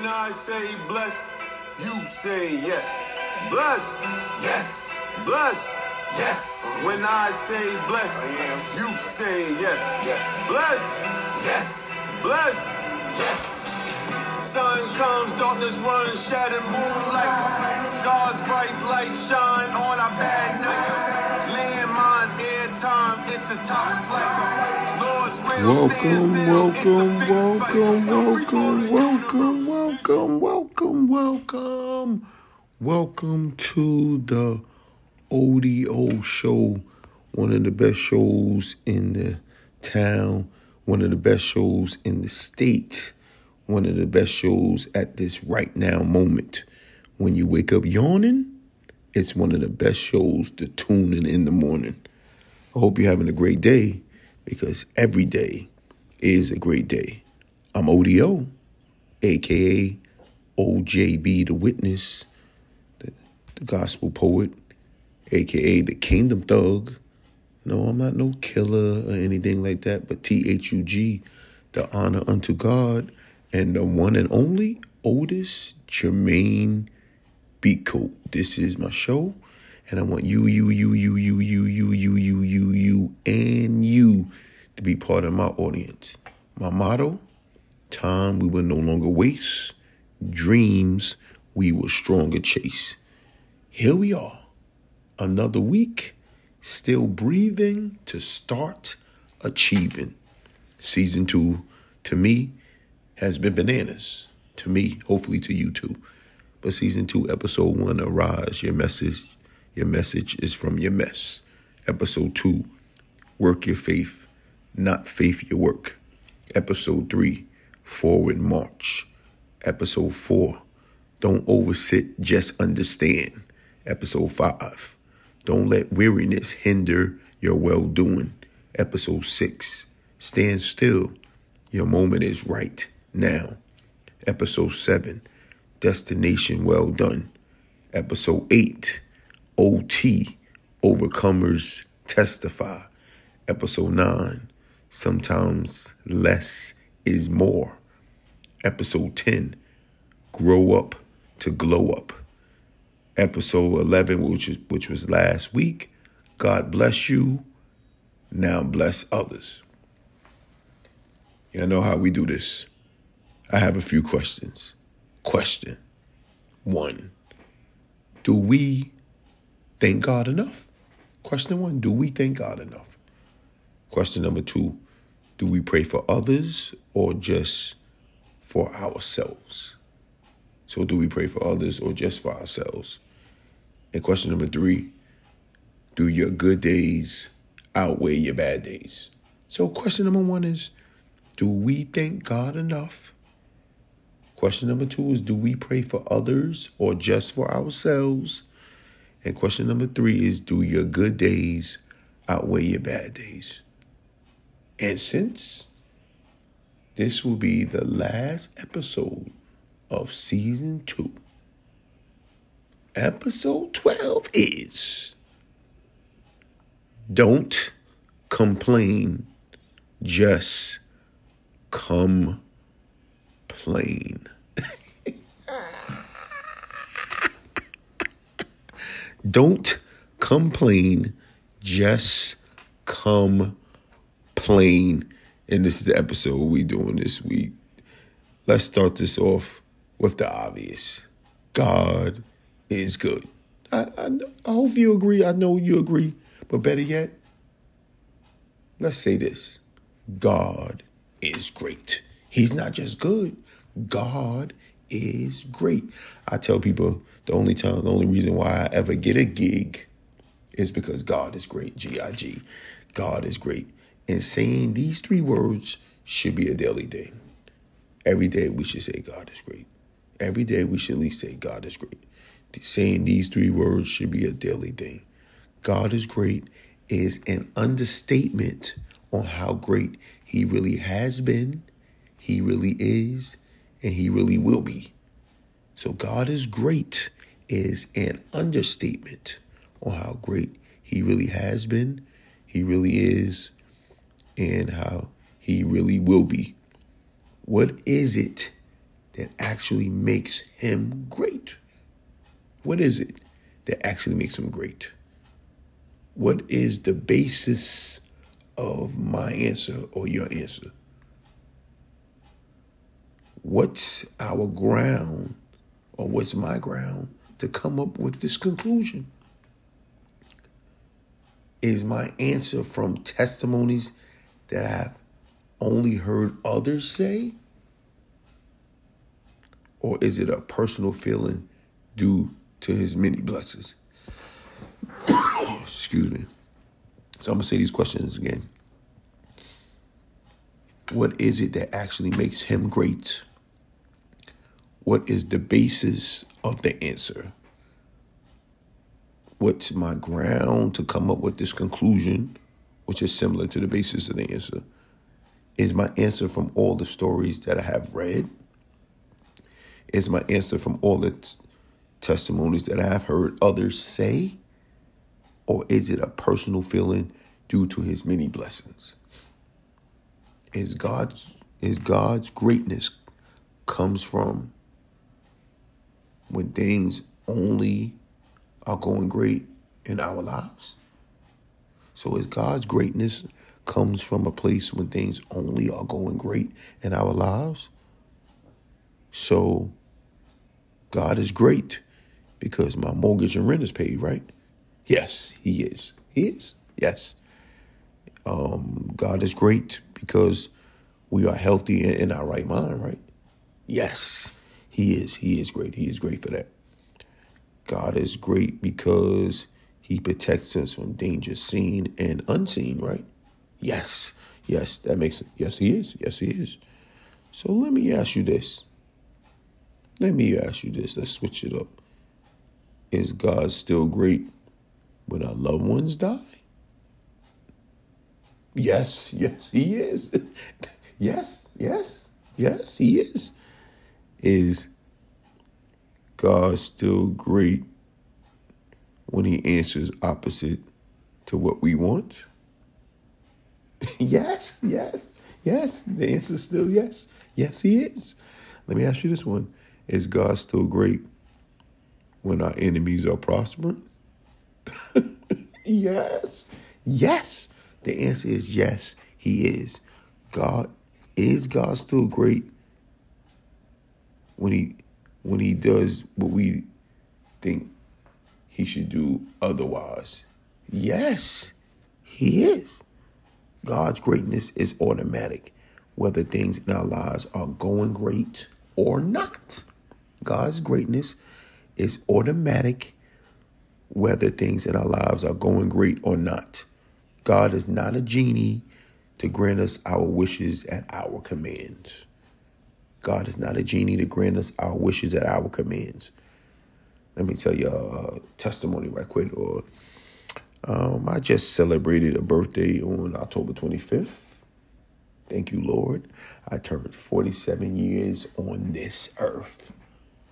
When I say bless, you say yes. Bless, yes. Bless, yes. When I say bless, you say yes. Yes. Bless, yes. Bless, yes. Sun comes, darkness runs, shattered moonlight. God's bright light shine on our bad night. Welcome, welcome, it's a fixed welcome, welcome, welcome, welcome, welcome, welcome. Welcome to the ODO show, one of the best shows in the town, one of the best shows in the state, one of the best shows at this right now moment. When you wake up yawning, it's one of the best shows to tune in in the morning. I hope you're having a great day because every day is a great day. I'm ODO, aka OJB the Witness, the, the gospel poet, aka the kingdom thug. No, I'm not no killer or anything like that, but T H U G, the honor unto God, and the one and only Otis Jermaine Beatcoat. This is my show, and I want you, you, you, you, you, you part of my audience. My motto: Time we will no longer waste, dreams we will stronger chase. Here we are, another week, still breathing to start achieving. Season two, to me, has been bananas. To me, hopefully to you too. But season two, episode one, arise. Your message, your message is from your mess. Episode two, work your faith, not faith your work. Episode three, forward march. Episode four, don't oversit, just understand. Episode five, don't let weariness hinder your well doing. Episode six, stand still. Your moment is right now. Episode seven, destination well done. Episode eight, OT, overcomers testify. Episode nine, sometimes less is more. Episode 10, grow up to glow up. Episode 11, which was, which was last week, God bless you, now bless others. Y'all know how we do this. I have a few questions. Question one Do we thank God enough? Question one Do we thank God enough? Question number two Do we pray for others or just for ourselves? So, do we pray for others or just for ourselves? And question number three Do your good days outweigh your bad days? So, question number one is Do we thank God enough? Question number two is Do we pray for others or just for ourselves? And question number three is Do your good days outweigh your bad days? And since this will be the last episode of season two, episode 12 is Don't complain, just come plain. Don't complain, just come plain. And this is the episode we doing this week. Let's start this off with the obvious. God is good. I, I, I hope you agree. I know you agree. But better yet, let's say this God is great. He's not just good, God is great. I tell people the only time, the only reason why I ever get a gig is because God is great. G I G. God is great. And saying these three words should be a daily thing. Every day we should say God is great. Every day we should at least say God is great. Saying these three words should be a daily thing. God is great is an understatement on how great he really has been, he really is, and he really will be. So God is great is an understatement on how great he really has been, he really is, and how he really will be. What is it that actually makes him great? What is it that actually makes him great? What is the basis of my answer or your answer? What's our ground or what's my ground to come up with this conclusion? Is my answer from testimonies that I've only heard others say? Or is it a personal feeling due to his many blessings? Excuse me. So I'm going to say these questions again. What is it that actually makes him great? What is the basis of the answer? What's my ground to come up with this conclusion, which is similar to the basis of the answer? Is my answer from all the stories that I have read? Is my answer from all the t- testimonies that I have heard others say? Or is it a personal feeling due to his many blessings? Is God's is God's greatness comes from when things only are going great in our lives? So is God's greatness comes from a place when things only are going great in our lives? So God is great because my mortgage and rent is paid, right? Yes, He is. He is. Yes. Um, God is great because we are healthy and in our right mind, right? Yes, He is. He is great. He is great for that. God is great because He protects us from danger seen and unseen, right? Yes. Yes, that makes it. Yes, He is. Yes, He is. So let me ask you this. Let me ask you this. Let's switch it up. Is God still great when our loved ones die? Yes, yes, He is. yes, yes, yes, He is. Is God still great when He answers opposite to what we want? yes, yes, yes. The answer is still yes. Yes, He is. Let me ask you this one Is God still great when our enemies are prospering? yes. Yes. The answer is yes, he is. God is God still great when he when he does what we think he should do otherwise? Yes, he is. God's greatness is automatic, whether things in our lives are going great or not. God's greatness is automatic, whether things in our lives are going great or not. God is not a genie to grant us our wishes at our commands. God is not a genie to grant us our wishes at our commands. Let me tell you a testimony right quick. Or um, I just celebrated a birthday on October 25th. Thank you, Lord. I turned 47 years on this earth.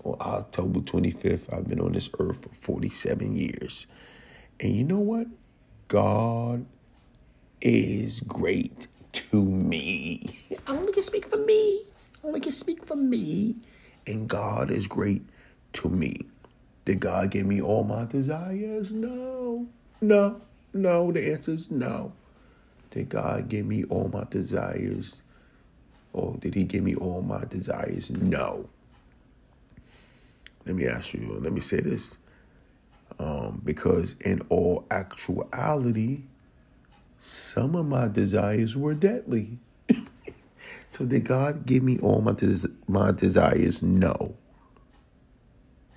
On October 25th, I've been on this earth for 47 years. And you know what? God is great to me. I only can speak for me. I only can speak for me. And God is great to me. Did God give me all my desires? No. No. No. The answer is no. Did God give me all my desires? Or did he give me all my desires? No. Let me ask you, let me say this. Um, because in all actuality, some of my desires were deadly. so did God give me all my des- my desires? No.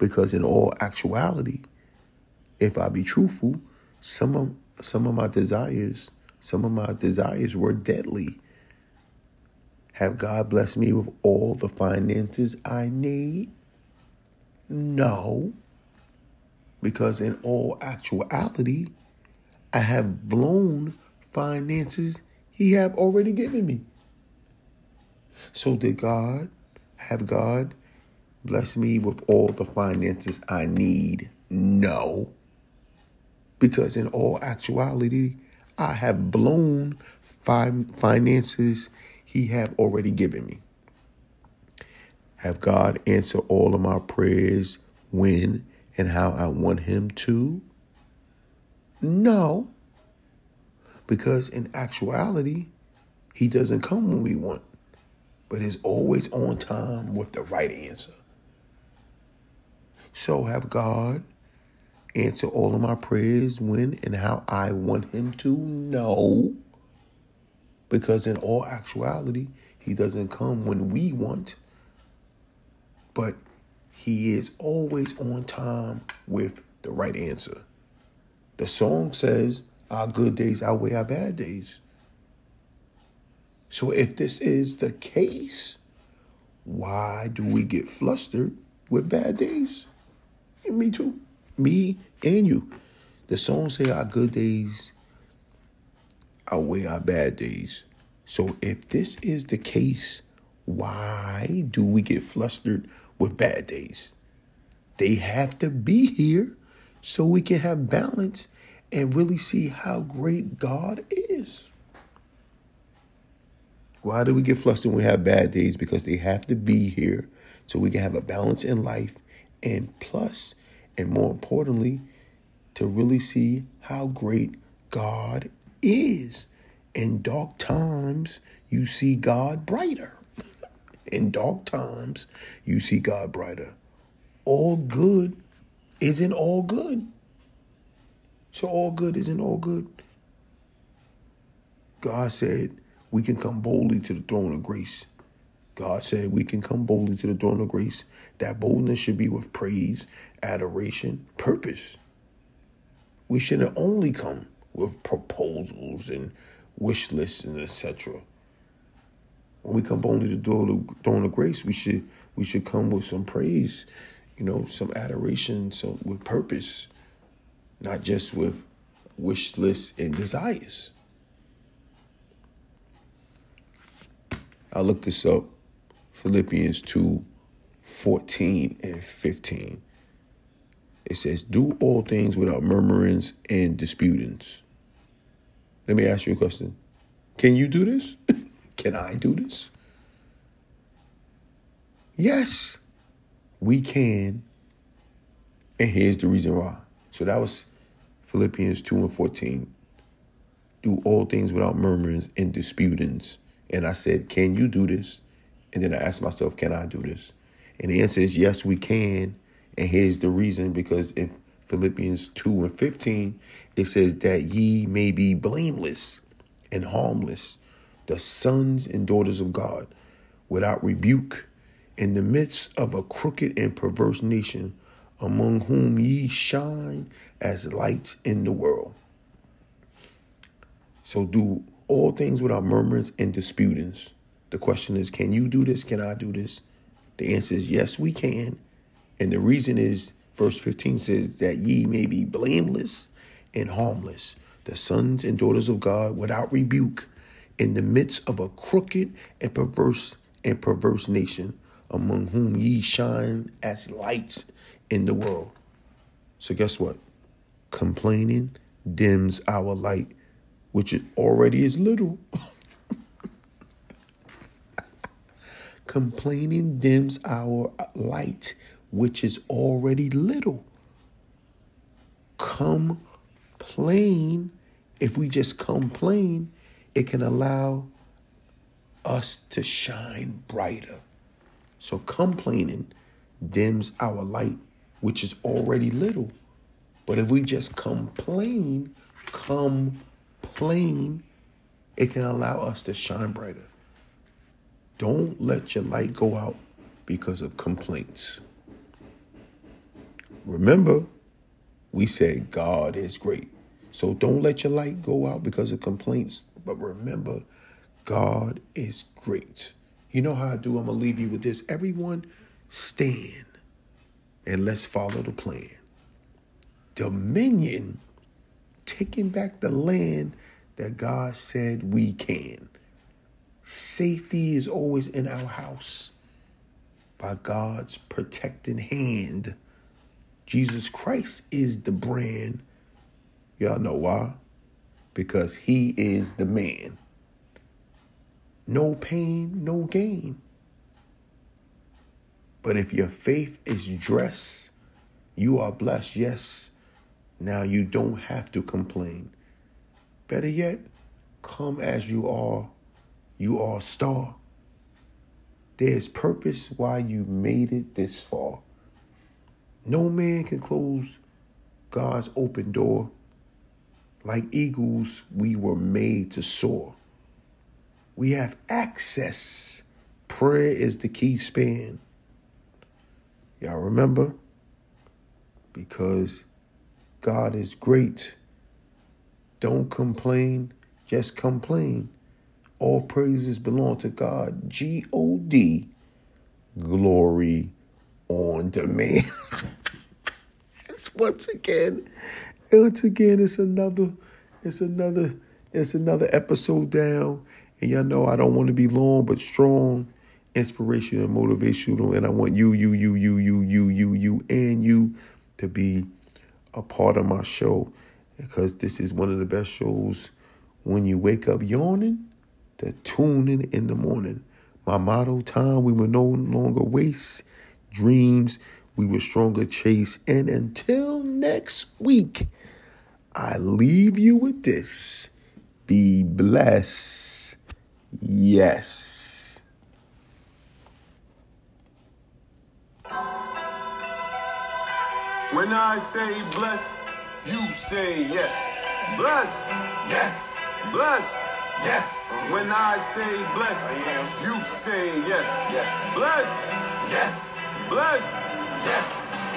Because in all actuality, if I be truthful, some of some of my desires, some of my desires were deadly. Have God blessed me with all the finances I need? No. Because in all actuality, I have blown finances he have already given me. So did God have God bless me with all the finances I need? No. Because in all actuality, I have blown five finances he have already given me. Have God answer all of my prayers when and how I want Him to? No. Because in actuality, He doesn't come when we want, but is always on time with the right answer. So have God answer all of my prayers when and how I want Him to? No. Because in all actuality, He doesn't come when we want, but He is always on time with the right answer. The song says, Our good days outweigh our bad days. So if this is the case, why do we get flustered with bad days? Me too. Me and you. The song say our good days outweigh our bad days. So if this is the case, why do we get flustered with bad days? They have to be here so we can have balance and really see how great God is. Why do we get flustered when we have bad days? Because they have to be here so we can have a balance in life and plus, and more importantly, to really see how great God is. In dark times, you see God brighter. In dark times, you see God brighter. All good isn't all good. So all good isn't all good. God said we can come boldly to the throne of grace. God said we can come boldly to the throne of grace. That boldness should be with praise, adoration, purpose. We shouldn't only come with proposals and wish lists and etc. When we come boldly to the throne of grace, we should we should come with some praise, you know, some adoration, some with purpose, not just with wish lists and desires. I looked this up. Philippians 2 14 and 15. It says, Do all things without murmurings and disputings. Let me ask you a question. Can you do this? Can I do this? Yes, we can. And here's the reason why. So that was Philippians 2 and 14. Do all things without murmurings and disputings. And I said, Can you do this? And then I ask myself, Can I do this? And the answer is yes, we can. And here's the reason because in Philippians 2 and 15, it says that ye may be blameless and harmless, the sons and daughters of God, without rebuke, in the midst of a crooked and perverse nation, among whom ye shine as lights in the world. So do all things without murmurings and disputings. The question is, can you do this? Can I do this? The answer is yes, we can. And the reason is, verse 15 says that ye may be blameless and harmless, the sons and daughters of God without rebuke, in the midst of a crooked and perverse and perverse nation, among whom ye shine as lights in the world. So guess what? Complaining dims our light, which it already is little. Complaining dims our light, which is already little. Complain, if we just complain, it can allow us to shine brighter. So complaining dims our light, which is already little. But if we just complain, complain, it can allow us to shine brighter. Don't let your light go out because of complaints. Remember, we said God is great. So don't let your light go out because of complaints. But remember, God is great. You know how I do? I'm going to leave you with this. Everyone, stand and let's follow the plan. Dominion, taking back the land that God said we can. Safety is always in our house by God's protecting hand. Jesus Christ is the brand. Y'all know why? Because he is the man. No pain, no gain. But if your faith is dress, you are blessed. Yes. Now you don't have to complain. Better yet, come as you are. You are a star. There's purpose why you made it this far. No man can close God's open door. Like eagles, we were made to soar. We have access. Prayer is the key span. Y'all remember? Because God is great. Don't complain, just come plain. All praises belong to God. G O D. Glory on demand. it's once again, once again, it's another, it's another, it's another episode down. And y'all know I don't want to be long but strong, inspirational, and motivational, and I want you, you, you, you, you, you, you, you, and you to be a part of my show because this is one of the best shows when you wake up yawning to tune in in the morning. My motto time we will no longer waste dreams, we will stronger chase. And until next week, I leave you with this. Be blessed. Yes. When I say bless, you say yes. Bless. Yes. Bless. Yes. When I say bless, you say yes. Yes. Bless. Yes. Bless. Yes.